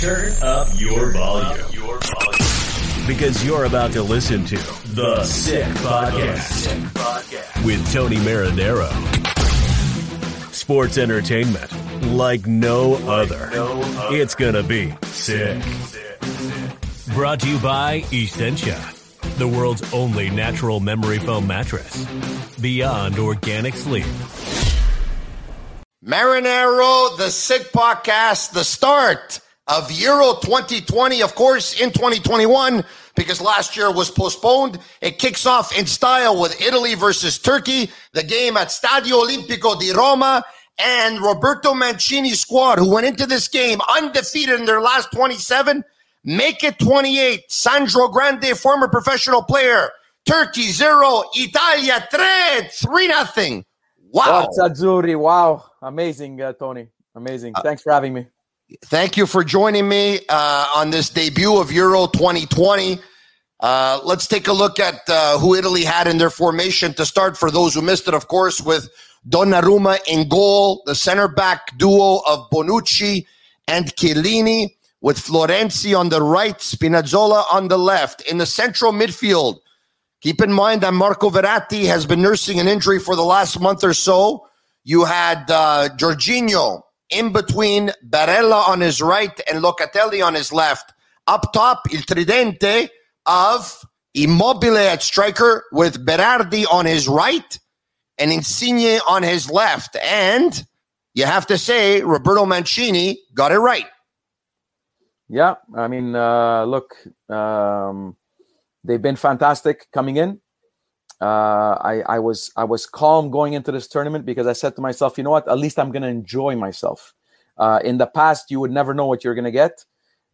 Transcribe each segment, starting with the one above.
Turn up your volume. Your volume. Because you're about to listen to The Sick Podcast with Tony Marinaro. Sports entertainment like no other. It's gonna be sick. Brought to you by Essentia, the world's only natural memory foam mattress. Beyond organic sleep. Marinaro, the Sick Podcast, the start of Euro 2020, of course, in 2021, because last year was postponed. It kicks off in style with Italy versus Turkey, the game at Stadio Olimpico di Roma, and Roberto Mancini's squad, who went into this game undefeated in their last 27, make it 28. Sandro Grande, former professional player. Turkey zero, Italia three, three nothing. Wow. Forza Azzurri. Wow. Amazing, uh, Tony. Amazing. Thanks for having me. Thank you for joining me uh, on this debut of Euro 2020. Uh, let's take a look at uh, who Italy had in their formation to start. For those who missed it, of course, with Donnarumma in goal, the center back duo of Bonucci and Chiellini, with Florenzi on the right, Spinazzola on the left. In the central midfield, keep in mind that Marco Verratti has been nursing an injury for the last month or so. You had uh, Jorginho in between Barella on his right and Locatelli on his left. Up top, Il Tridente of Immobile at striker with Berardi on his right and Insigne on his left. And you have to say, Roberto Mancini got it right. Yeah, I mean, uh, look, um, they've been fantastic coming in. Uh, I, I was I was calm going into this tournament because I said to myself, you know what? At least I'm going to enjoy myself. Uh, in the past, you would never know what you're going to get.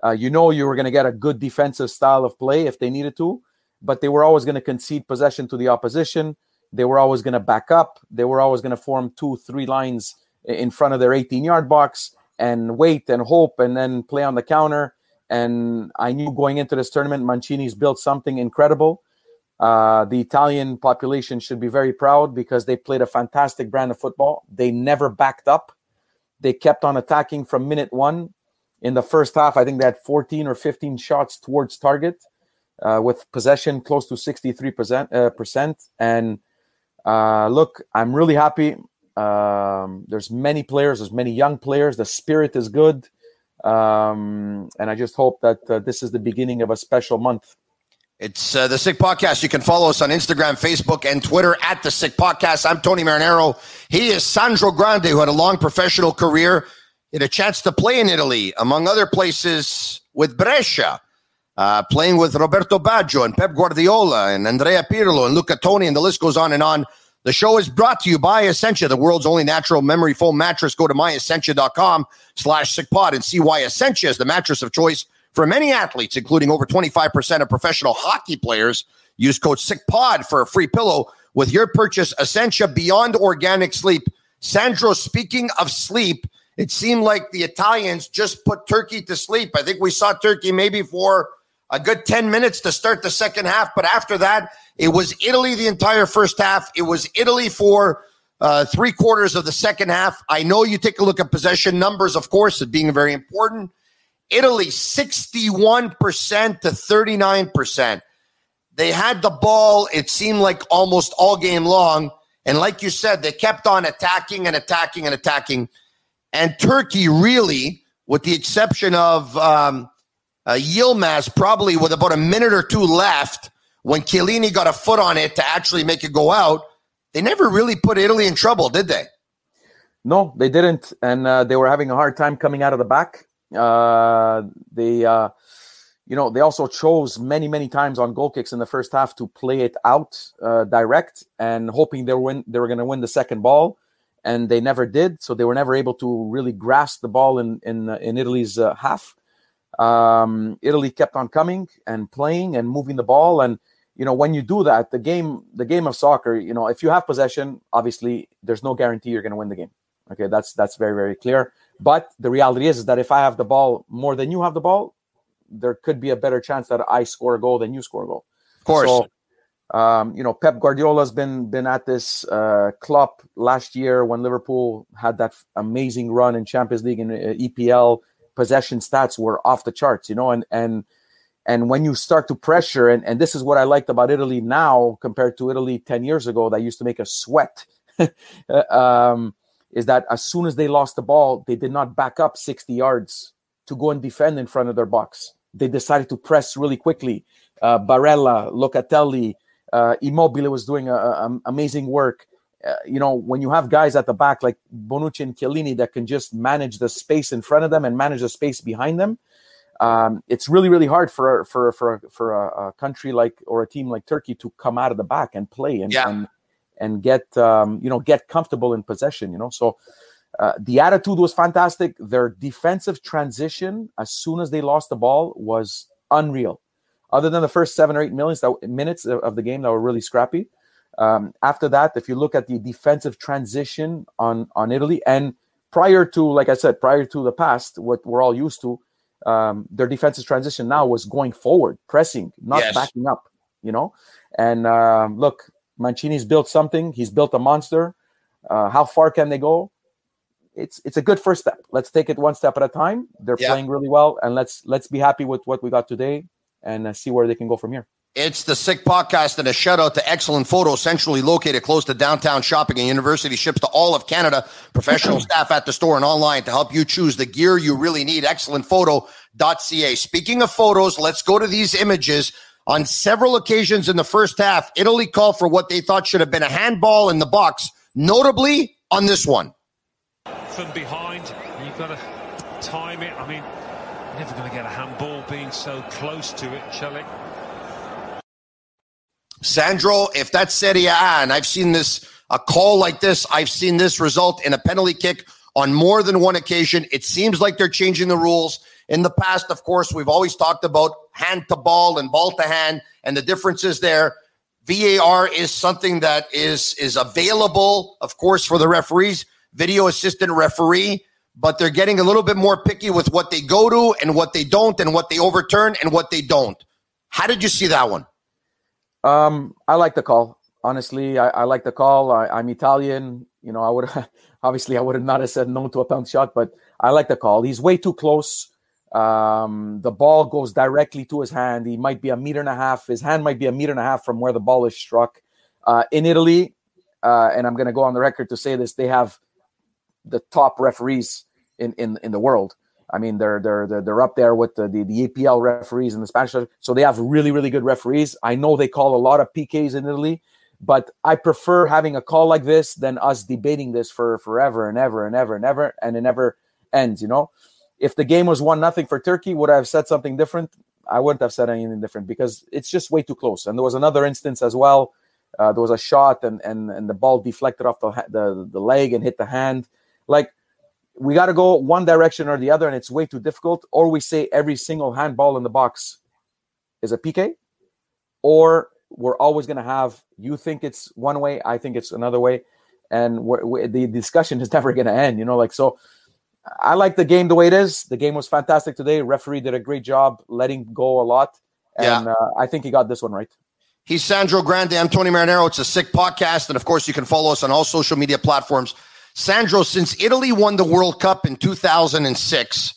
Uh, you know you were going to get a good defensive style of play if they needed to, but they were always going to concede possession to the opposition. They were always going to back up. They were always going to form two, three lines in front of their 18 yard box and wait and hope and then play on the counter. And I knew going into this tournament, Mancini's built something incredible. Uh, the Italian population should be very proud because they played a fantastic brand of football. They never backed up. They kept on attacking from minute one. In the first half, I think they had 14 or 15 shots towards target uh, with possession close to 63%. Uh, percent. And uh, look, I'm really happy. Um, there's many players, there's many young players. The spirit is good. Um, and I just hope that uh, this is the beginning of a special month. It's uh, the Sick Podcast. You can follow us on Instagram, Facebook, and Twitter at the Sick Podcast. I'm Tony Marinaro. He is Sandro Grande, who had a long professional career, had a chance to play in Italy, among other places, with Brescia, uh, playing with Roberto Baggio and Pep Guardiola and Andrea Pirlo and Luca Toni, and the list goes on and on. The show is brought to you by Essentia, the world's only natural memory foam mattress. Go to myessentia.com slash sickpod and see why Essentia is the mattress of choice for many athletes, including over 25% of professional hockey players, use code SICKPOD for a free pillow with your purchase. Essentia Beyond Organic Sleep. Sandro, speaking of sleep, it seemed like the Italians just put Turkey to sleep. I think we saw Turkey maybe for a good 10 minutes to start the second half. But after that, it was Italy the entire first half. It was Italy for uh, three quarters of the second half. I know you take a look at possession numbers, of course, it being very important. Italy 61% to 39%. They had the ball, it seemed like almost all game long. And like you said, they kept on attacking and attacking and attacking. And Turkey really, with the exception of um, uh, Yilmaz, probably with about a minute or two left, when Chiellini got a foot on it to actually make it go out, they never really put Italy in trouble, did they? No, they didn't. And uh, they were having a hard time coming out of the back. Uh, they, uh, you know, they also chose many, many times on goal kicks in the first half to play it out uh, direct and hoping they were win- they were going to win the second ball, and they never did. So they were never able to really grasp the ball in in in Italy's uh, half. Um, Italy kept on coming and playing and moving the ball, and you know when you do that, the game the game of soccer, you know, if you have possession, obviously there's no guarantee you're going to win the game. Okay, that's that's very very clear. But the reality is, is that if I have the ball more than you have the ball, there could be a better chance that I score a goal than you score a goal. Of course. So, um, you know, Pep Guardiola's been been at this uh, club last year when Liverpool had that amazing run in Champions League and uh, EPL. possession stats were off the charts, you know, and and and when you start to pressure, and, and this is what I liked about Italy now compared to Italy 10 years ago, that used to make us sweat, um, is that as soon as they lost the ball, they did not back up 60 yards to go and defend in front of their box. They decided to press really quickly. Uh, Barella, Locatelli, uh, Immobile was doing a, a, amazing work. Uh, you know, when you have guys at the back like Bonucci and Chiellini that can just manage the space in front of them and manage the space behind them, um, it's really really hard for for for for a, a, country like or a team like Turkey to come out of the back and play and yeah. and, and get um, you know get comfortable in possession. You know, so uh, the attitude was fantastic. Their defensive transition as soon as they lost the ball was unreal. Other than the first seven or eight minutes that, minutes of the game that were really scrappy. Um, after that, if you look at the defensive transition on on Italy and prior to, like I said, prior to the past, what we're all used to, um, their defensive transition now was going forward, pressing, not Yes. backing up. You know, and um, look, Mancini's built something. He's built a monster. Uh, how far can they go? It's it's a good first step. Let's take it one step at a time. They're Yeah. playing really well, and let's let's be happy with what we got today, and uh, see where they can go from here. It's the Sick Podcast and a shout out to Excellent Photo, centrally located close to downtown shopping and university. Ships to all of Canada. Professional staff at the store and online to help you choose the gear you really need. Excellent Excellentphoto.ca. Speaking of photos, let's go to these images. On several occasions in the first half, Italy called for what they thought should have been a handball in the box, notably on this one. from behind. You've got to time it. I mean, you're never going to get a handball being so close to it, Çelik. Sandro, if that's Serie A, and I've seen this, a call like this, I've seen this result in a penalty kick on more than one occasion. It seems like they're changing the rules. In the past, of course, we've always talked about hand to ball and ball to hand and the differences there. VAR is something that is is available, of course, for the referees, video assistant referee, but they're getting a little bit more picky with what they go to and what they don't, and what they overturn and what they don't. How did you see that one? Um, I like the call. Honestly, I, I like the call. I, I'm Italian. You know, I would obviously I would have not have said no to a penalty shot, but I like the call. He's way too close. Um, the ball goes directly to his hand. He might be a meter and a half. His hand might be a meter and a half from where the ball is struck. Uh, in Italy, uh, and I'm going to go on the record to say this: they have the top referees in in, in the world. I mean, they're they're they're, they're up there with the, the the EPL referees and the Spanish. So they have really really good referees. I know they call a lot of PKs in Italy, but I prefer having a call like this than us debating this for forever and ever and ever and ever and it never ends. You know, if the game was one nothing for Turkey, would I have said something different? I wouldn't have said anything different because it's just way too close. And there was another instance as well. Uh, there was a shot and and and the ball deflected off the the the leg and hit the hand. Like we got to go one direction or the other, and it's way too difficult. Or we say every single handball in the box is a PK, or we're always going to have you think it's one way, I think it's another way, and the discussion is never going to end. You know, like so. I like the game the way it is. The game was fantastic today. Referee did a great job letting go a lot, and uh, I think he got this one right. He's Sandro Grande. I'm Tony Marinaro. It's a sick podcast. And of course, you can follow us on all social media platforms. Sandro, since Italy won the World Cup in 2006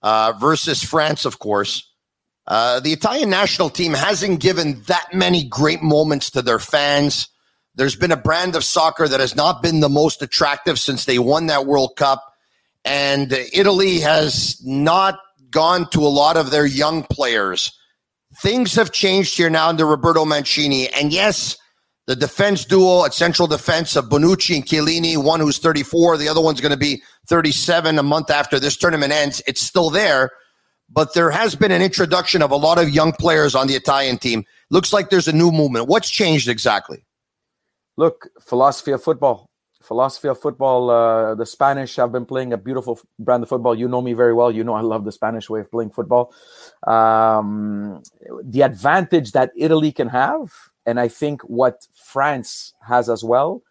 uh, versus France, of course, uh, the Italian national team hasn't given that many great moments to their fans. There's been a brand of soccer that has not been the most attractive since they won that World Cup. And Italy has not gone to a lot of their young players things have changed here now under Roberto Mancini. And yes, the defense duo at central defense of Bonucci and Chiellini, one who's 34, the other one's going to be 37 a month after this tournament ends. It's still there, but there has been an introduction of a lot of young players on the Italian team. Looks like there's a new movement. What's changed exactly? Look, philosophy of football. Philosophy of football. Uh, the Spanish have been playing a beautiful brand of football. You know me very well. You know I love the Spanish way of playing football. Um, the advantage that Italy can have, and I think what France has as well,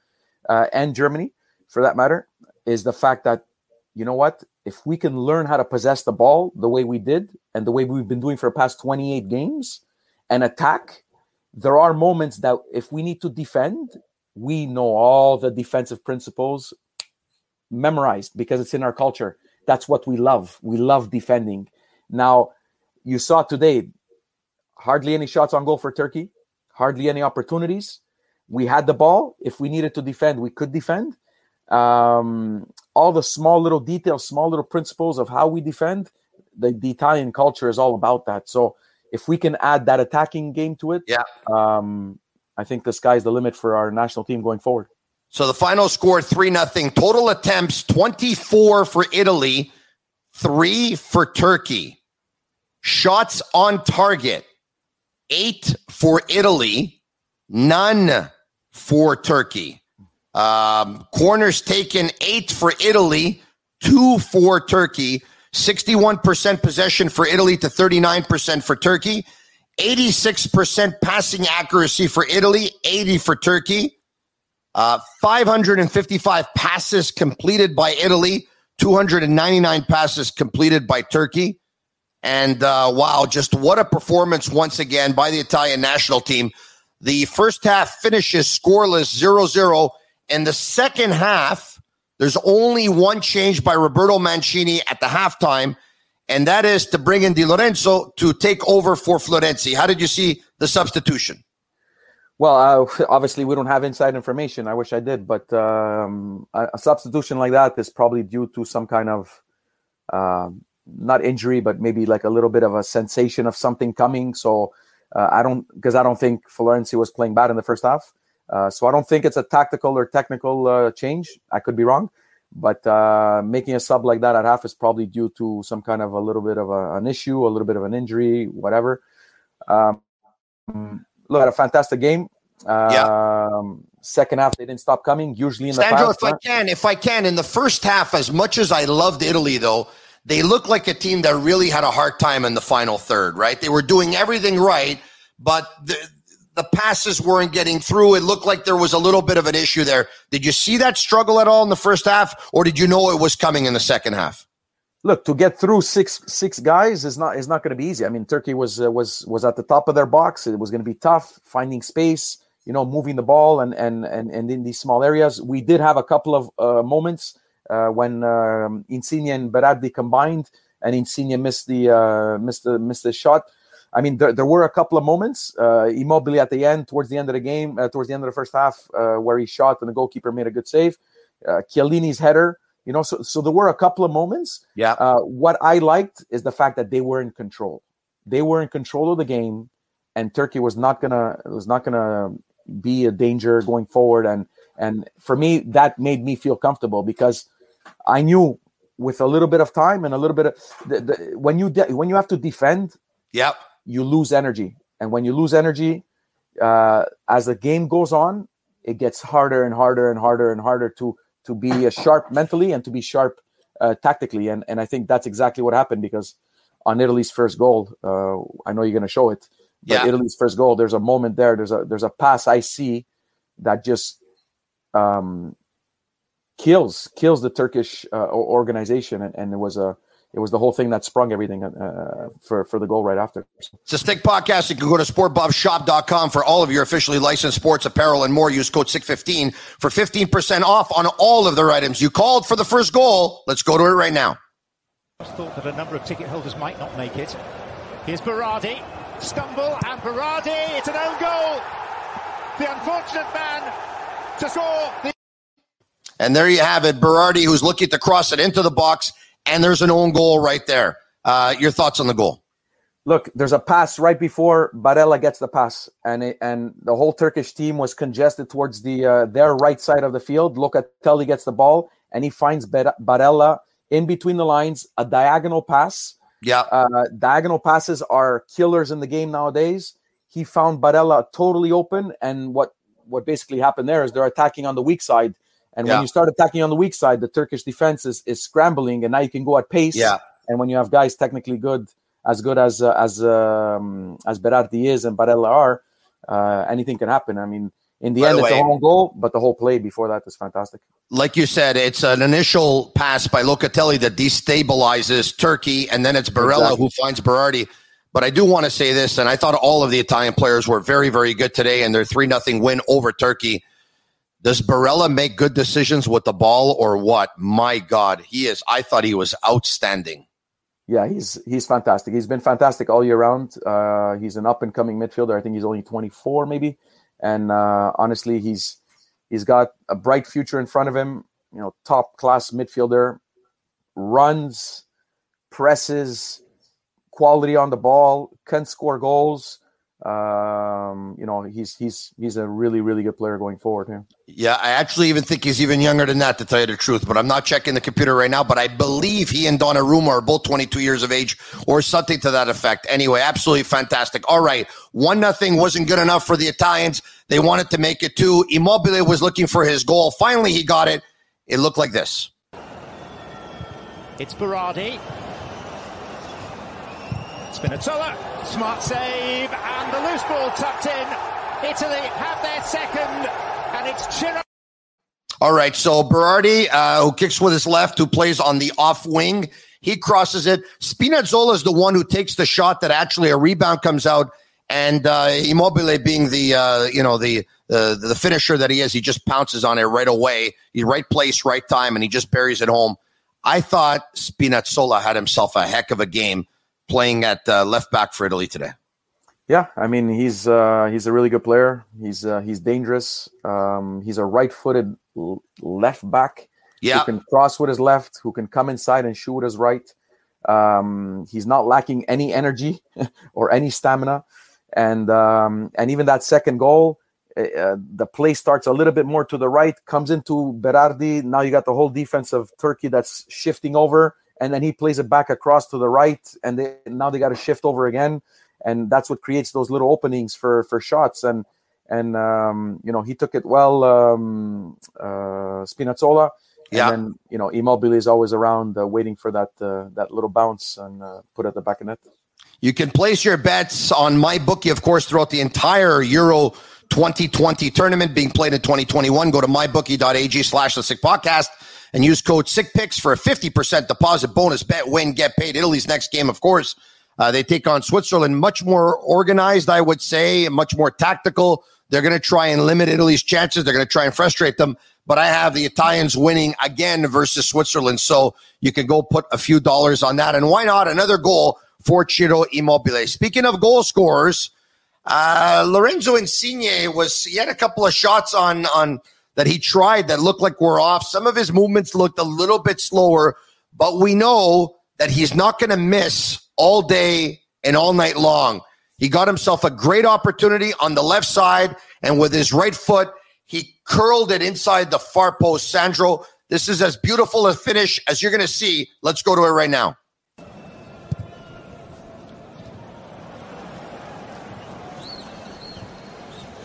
uh, and Germany for that matter, is the fact that, you know what? If we can learn how to possess the ball the way we did and the way we've been doing for the past 28 games and attack, there are moments that if we need to defend, we know all the defensive principles memorized because it's in our culture that's what we love. We love defending. Now, you saw today hardly any shots on goal for Turkey, hardly any opportunities. We had the ball. If we needed to defend, we could defend. Um, all the small little details, small little principles of how we defend, the, the Italian culture is all about that. So if we can add that attacking game to it, Yeah. um, I think the sky's the limit for our national team going forward. So the final score 3 nothing. Total attempts 24 for Italy, 3 for Turkey. Shots on target 8 for Italy, none for Turkey. Um, corners taken 8 for Italy, 2 for Turkey. 61% possession for Italy to 39% for Turkey. 86% passing accuracy for Italy, 80 for Turkey. Uh, 555 passes completed by Italy, 299 passes completed by Turkey. And uh, wow, just what a performance once again by the Italian national team. The first half finishes scoreless 0 0. In the second half, there's only one change by Roberto Mancini at the halftime, and that is to bring in Di Lorenzo to take over for Florenzi. How did you see the substitution? Well, uh, obviously, we don't have inside information. I wish I did, but um, a, a substitution like that is probably due to some kind of um, not injury, but maybe like a little bit of a sensation of something coming. So uh, I don't, because I don't think Florenzi was playing bad in the first half. Uh, so I don't think it's a tactical or technical uh, change. I could be wrong, but uh, making a sub like that at half is probably due to some kind of a little bit of a, an issue, a little bit of an injury, whatever. Um, look at a fantastic game. Um, Second half, they didn't stop coming. Usually in the Sandro, past, if I can, if I can, in the first half, as much as I loved Italy, though, they looked like a team that really had a hard time in the final third, right? They were doing everything right, but the, the passes weren't getting through. It looked like there was a little bit of an issue there. Did you see that struggle at all in the first half, or did you know it was coming in the second half? look to get through six six guys is not is not going to be easy. I mean, Turkey was uh, was was at the top of their box. It was going to be tough finding space, you know, moving the ball and and and and in these small areas. We did have a couple of uh, moments uh, when um, Insigne and Berardi combined, and Insigne missed the uh, missed the missed the shot. I mean, there, there were a couple of moments. Uh, Immobile at the end, towards the end of the game, uh, towards the end of the first half, uh, where he shot and the goalkeeper made a good save. Uh, Chiellini's header, you know, so so there were a couple of moments. Yeah. Uh, what I liked is the fact that they were in control. They were in control of the game, and Turkey was not gonna was not gonna be a danger going forward. And and for me, that made me feel comfortable because I knew with a little bit of time and a little bit of the, the, when you de- when you have to defend, Yep. You lose energy, and when you lose energy, uh, as the game goes on, it gets harder and harder and harder and harder to to be sharp mentally and to be sharp uh, tactically. And and I think that's exactly what happened because on Italy's first goal, uh, I know you're going to show it. But Yeah. Italy's first goal, there's a moment there. There's a there's a pass I see that just um, kills kills the Turkish uh, organization, and, and it was a it was the whole thing that sprung everything uh, for for the goal right after. It's a Sick Podcast. You can go to sportbobshop.com for all of your officially licensed sports apparel and more. Use code 615 for 15% off on all of their items. You called for the first goal. Let's go to it right now. thought that a number of ticket holders might not make it. Here's Berardi. Stumble and Berardi. It's an own goal. The unfortunate man to score. The And there you have it. Berardi, who's looking to cross it into the box, and there's an own goal right there. Uh, your thoughts on the goal? Look, there's a pass right before Barella gets the pass, and it, and the whole Turkish team was congested towards the uh, their right side of the field. Look at Telly gets the ball, and he finds Barella in between the lines, a diagonal pass. Yeah. Uh, diagonal passes are killers in the game nowadays. He found Barella totally open, and what what basically happened there is they're attacking on the weak side. And Yeah. when you start attacking on the weak side, the Turkish defense is, is scrambling, and now you can go at pace. Yeah. And when you have guys technically good, as good as uh, as um, as Berardi is and Barella are, uh, anything can happen. I mean, in the By end, the it's a home goal, but the whole play before that is fantastic. Like you said, it's an initial pass by Locatelli that destabilizes Turkey, and then it's Barella Exactly. who finds Berardi. But I do want to say this, and I thought all of the Italian players were very, very good today in their 3 0 win over Turkey. Does Barella make good decisions with the ball or what? My God, he is. I thought he was outstanding. Yeah, he's he's fantastic. He's been fantastic all year round. Uh, he's an up and coming midfielder. I think he's only 24, maybe. And uh, honestly, he's he's got a bright future in front of him. You know, top class midfielder, runs, presses, quality on the ball, can score goals. Um, you know, he's he's he's a really really good player going forward. Yeah. Yeah, I actually even think he's even younger than that, to tell you the truth. But I'm not checking the computer right now. But I believe he and Donnarumma are both 22 years of age, or something to that effect. Anyway, absolutely fantastic. All right, one nothing wasn't good enough for the Italians. They wanted to make it two. Immobile was looking for his goal. Finally, he got it. It looked like this. It's Berardi. Spinazzola, smart save, and the loose ball tucked in. Italy have their second, and it's Ciro. All right, so Berardi, uh, who kicks with his left, who plays on the off wing, he crosses it. Spinazzola is the one who takes the shot that actually a rebound comes out, and uh, Immobile being the uh, you know the uh, the finisher that he is, he just pounces on it right away. He right place, right time, and he just buries it home. I thought Spinazzola had himself a heck of a game playing at uh, left back for Italy today. Yeah, I mean he's uh, he's a really good player. He's uh, he's dangerous. Um, he's a right-footed l- left back Yeah, who can cross with his left, who can come inside and shoot with his right. Um, he's not lacking any energy or any stamina, and um, and even that second goal, uh, the play starts a little bit more to the right, comes into Berardi. Now you got the whole defense of Turkey that's shifting over, and then he plays it back across to the right, and they, now they got to shift over again, and that's what creates those little openings for for shots. And and um, you know he took it well, um, uh, Spinazzola. And Yeah. then you know Immobile is always around, uh, waiting for that uh, that little bounce and uh, put at the back of net. You can place your bets on MyBookie, of course, throughout the entire Euro 2020 tournament being played in 2021. Go to mybookie.ag slash the sick podcast and use code SICKPICks for a 50% deposit bonus bet, win, get paid. Italy's next game, of course, uh, they take on Switzerland. Much more organized, I would say, much more tactical. They're going to try and limit Italy's chances. They're going to try and frustrate them. But I have the Italians winning again versus Switzerland. So you can go put a few dollars on that. And why not another goal for Ciro Immobile? Speaking of goal scorers, uh, Lorenzo Insigne was he had a couple of shots on on that he tried that looked like were off. Some of his movements looked a little bit slower, but we know that he's not going to miss all day and all night long. He got himself a great opportunity on the left side, and with his right foot, he curled it inside the far post. Sandro, this is as beautiful a finish as you're going to see. Let's go to it right now.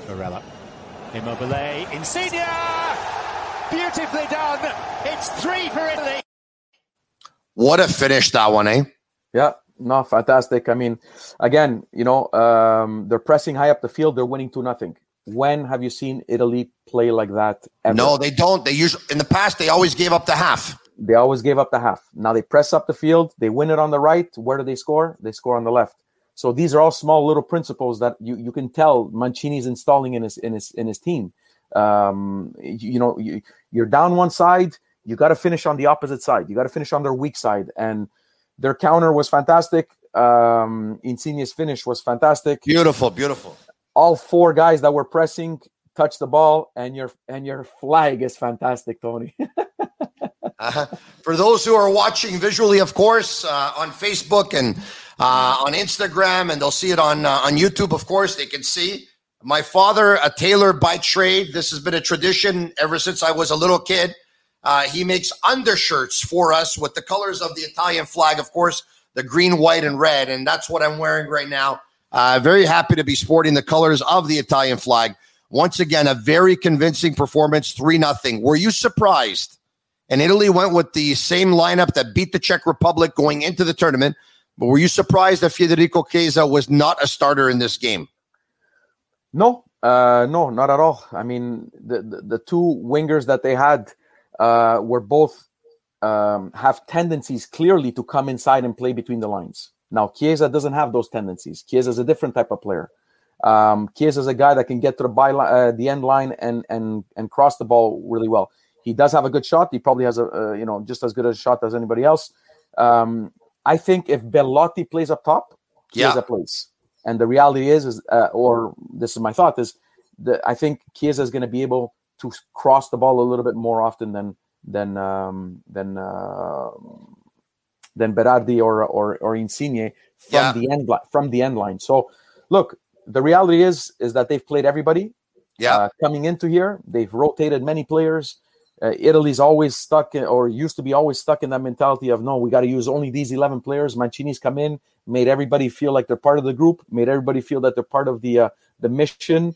Barella. Immobile. Insigne! Beautifully done. It's three for Italy. What a finish that one, eh? Yeah, no, fantastic. I mean, again, you know, um, they're pressing high up the field. They're winning two nothing. When have you seen Italy play like that? Ever? No, they don't. They usually in the past they always gave up the half. They always gave up the half. Now they press up the field. They win it on the right. Where do they score? They score on the left. So these are all small little principles that you, you can tell Mancini's installing in his in his in his team. Um, you, you know, you, you're down one side. You got to finish on the opposite side. You got to finish on their weak side. And their counter was fantastic. Um, Insigne's finish was fantastic. Beautiful, beautiful. All four guys that were pressing touched the ball, and your and your flag is fantastic, Tony. Uh, for those who are watching visually, of course, uh, on Facebook and on Instagram, and they'll see it on uh, on YouTube. Of course, they can see my father, a tailor by trade. This has been a tradition ever since I was a little kid. Uh, he makes undershirts for us with the colors of the Italian flag, of course, the green, white, and red, and that's what I'm wearing right now. Uh, very happy to be sporting the colors of the Italian flag. Once again, a very convincing performance, three nothing. Were you surprised? And Italy went with the same lineup that beat the Czech Republic going into the tournament. But were you surprised that Federico Chiesa was not a starter in this game? No, uh, no, not at all. I mean, the, the, the two wingers that they had uh, were both um, have tendencies clearly to come inside and play between the lines. Now, Chiesa doesn't have those tendencies. Chiesa is a different type of player. Um, Chiesa is a guy that can get to the by uh, the end line and and and cross the ball really well. He does have a good shot. He probably has a uh, you know just as good a shot as anybody else. Um, I think if Belotti plays up top, Chiesa Yeah. plays. And the reality is, is uh, or this is my thought is that I think Chiesa is going to be able to cross the ball a little bit more often than than um, than uh, than Berardi or or or Insigne from Yeah. the end li- from the end line. So, look, the reality is is that they've played everybody Yeah. uh, coming into here. They've rotated many players. Uh, Italy's always stuck in, or used to be always stuck in that mentality of no, we got to use only these 11 players. Mancini's come in, made everybody feel like they're part of the group, made everybody feel that they're part of the uh, the mission.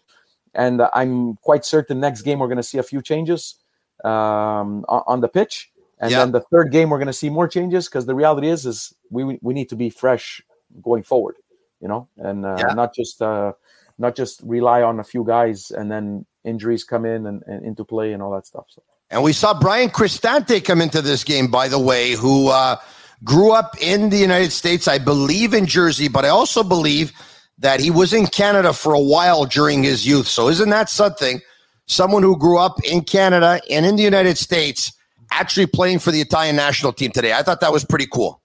And uh, I'm quite certain next game we're going to see a few changes um, on, the pitch. And Yeah. then the third game we're going to see more changes because the reality is is we we need to be fresh going forward, you know, and uh, Yeah. not just uh, not just rely on a few guys and then injuries come in and, and into play and all that stuff. So And we saw Bryan Cristante come into this game, by the way, who uh, grew up in the United States, I believe in Jersey, but I also believe that he was in Canada for a while during his youth. So isn't that something? Someone who grew up in Canada and in the United States actually playing for the Italian national team today. I thought that was pretty cool.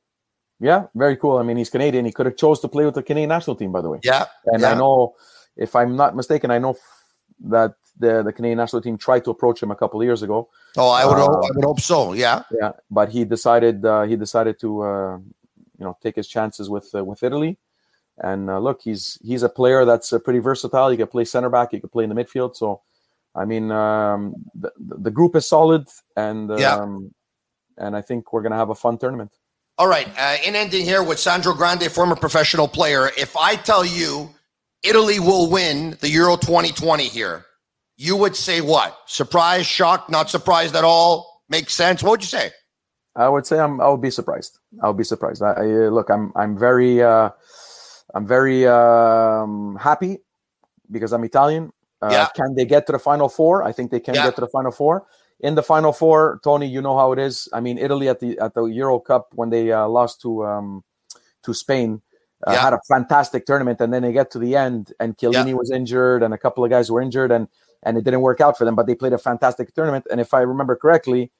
yeah, very cool. I mean, he's Canadian. He could have chose to play with the Canadian national team, by the way. Yeah. And yeah. I know, if I'm not mistaken, I know that the the Canadian national team tried to approach him a couple of years ago. Oh, I would, Uh, hope, I would hope so. Yeah. Yeah, but he decided uh, he decided to uh, you know take his chances with uh, with Italy. And uh, look, he's he's a player that's uh, pretty versatile. He can play center back. He can play in the midfield. So, I mean, um, the the group is solid, and um, Yeah. and I think we're gonna have a fun tournament. All right. Uh, in ending here with Sandro Grande, former professional player, if I tell you Italy will win the Euro 2020 here, you would say what? Surprised, shocked, not surprised at all? Makes sense? What would you say? I would say I'm. I would be surprised. I would be surprised. I, I look. I'm. I'm very. Uh, I'm very um, happy because I'm Italian. Uh, Yeah. Can they get to the final four? I think they can Yeah. get to the final four. In the final four, Tony, you know how it is. I mean, Italy at the at the Euro Cup when they uh, lost to um, to Spain uh, Yeah. had a fantastic tournament, and then they get to the end, and Chiellini was injured, and a couple of guys were injured, and and it didn't work out for them. But they played a fantastic tournament, and if I remember correctly,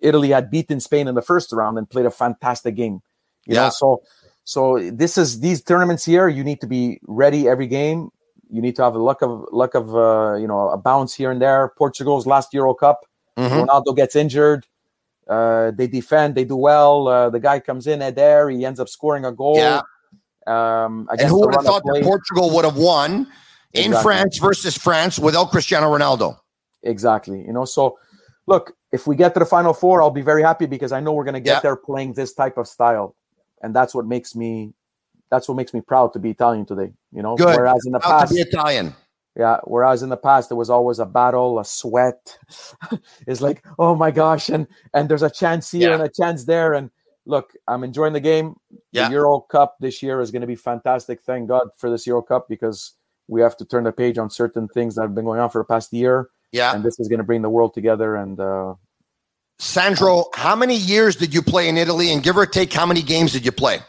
Italy had beaten Spain in the first round and played a fantastic game. You Yeah. know, so so this is these tournaments here. You need to be ready every game. You need to have a luck of luck of uh, you know a bounce here and there. Portugal's last Euro Cup, Mhm. Ronaldo gets injured. Uh, they defend, they do well. Uh, the guy comes in there, he ends up scoring a goal. Yeah. Um, And who would have thought that. Portugal would have won in France versus France without Cristiano Ronaldo? Exactly. You know, so look, if we get to the final four, I'll be very happy because I know we're going to get Yeah. there playing this type of style, and that's what makes me that's what makes me proud to be Italian today. You know, Good. whereas in the Proud past, to be Italian. yeah, whereas in the past there was always a battle, a sweat. it's like, oh my gosh, and and there's a chance here Yeah. and a chance there, and look, I'm enjoying the game. Yeah. The Euro Cup this year is going to be fantastic. Thank God for this Euro Cup because we have to turn the page on certain things that have been going on for the past year Yeah. and this is going to bring the world together. And uh, Sandro, how many years did you play in Italy? And give or take, how many games did you play?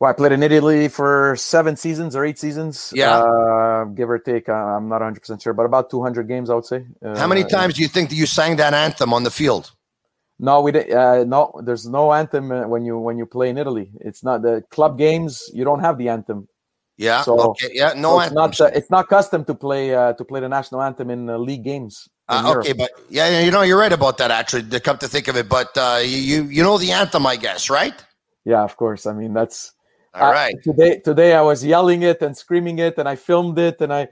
well, I played in Italy for seven seasons or eight seasons. Yeah. uh, give or take. uh, I'm not 100 percent sure, but about 200 games, I would say. Uh, How many times do you think that you sang that anthem on the field? No, we did. Uh, no, there's no anthem uh, when you when you play in Italy. It's not the club games. You don't have the anthem. Yeah. So- okay. Yeah. No So it's not. Uh, it's not custom to play uh, to play the national anthem in uh, league games. in Uh, okay, but yeah, you know, you're right about that. Actually, to come to think of it, but uh, you you know the anthem, I guess, right? Yeah, of course. I mean, that's all right. Today today I was yelling it and screaming it and I filmed it and I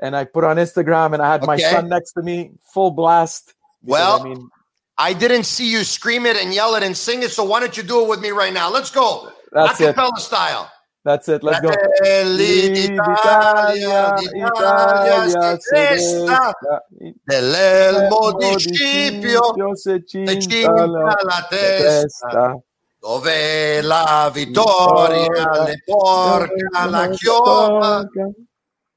and I put on Instagram and I had my son next to me full blast. Well, I mean I didn't see you scream it and yell it and sing it, so why don't you do it with me right now? Let's go. that's it. Acapella style. That's it. Let's go. Fratelli d'Italia, d'Italia stessa, dell'elmo di Scipio, se cinta la testa. dove la vittoria le porca la chioma,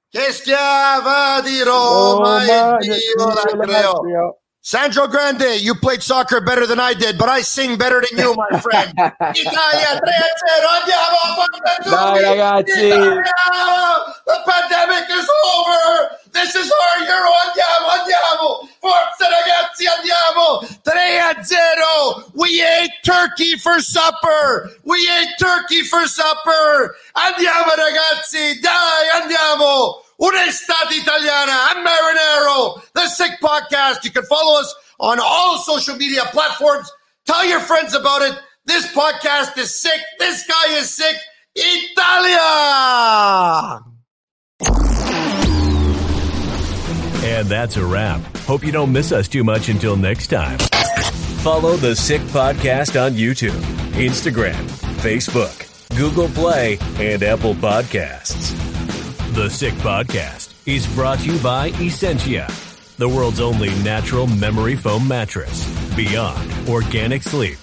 che schiava di Roma Roma, il Dio la creò. Sandro Grande, you played soccer better than I did, but I sing better than you, my friend. Italia 3-0, andiamo, forza Dai, ragazzi. The pandemic is over. This is our Euro. Andiamo, andiamo. Forza ragazzi, andiamo. 3 0. We ate turkey for supper. We ate turkey for supper. Andiamo ragazzi. Dai, andiamo. Un'estate italiana. I'm Marinaro, the Sick Podcast. You can follow us on all social media platforms. Tell your friends about it. This podcast is sick. This guy is sick. Italia! And that's a wrap. Hope you don't miss us too much until next time. Follow the Sick Podcast on YouTube, Instagram, Facebook, Google Play, and Apple Podcasts. The Sick Podcast is brought to you by Essentia, the world's only natural memory foam mattress. Beyond organic sleep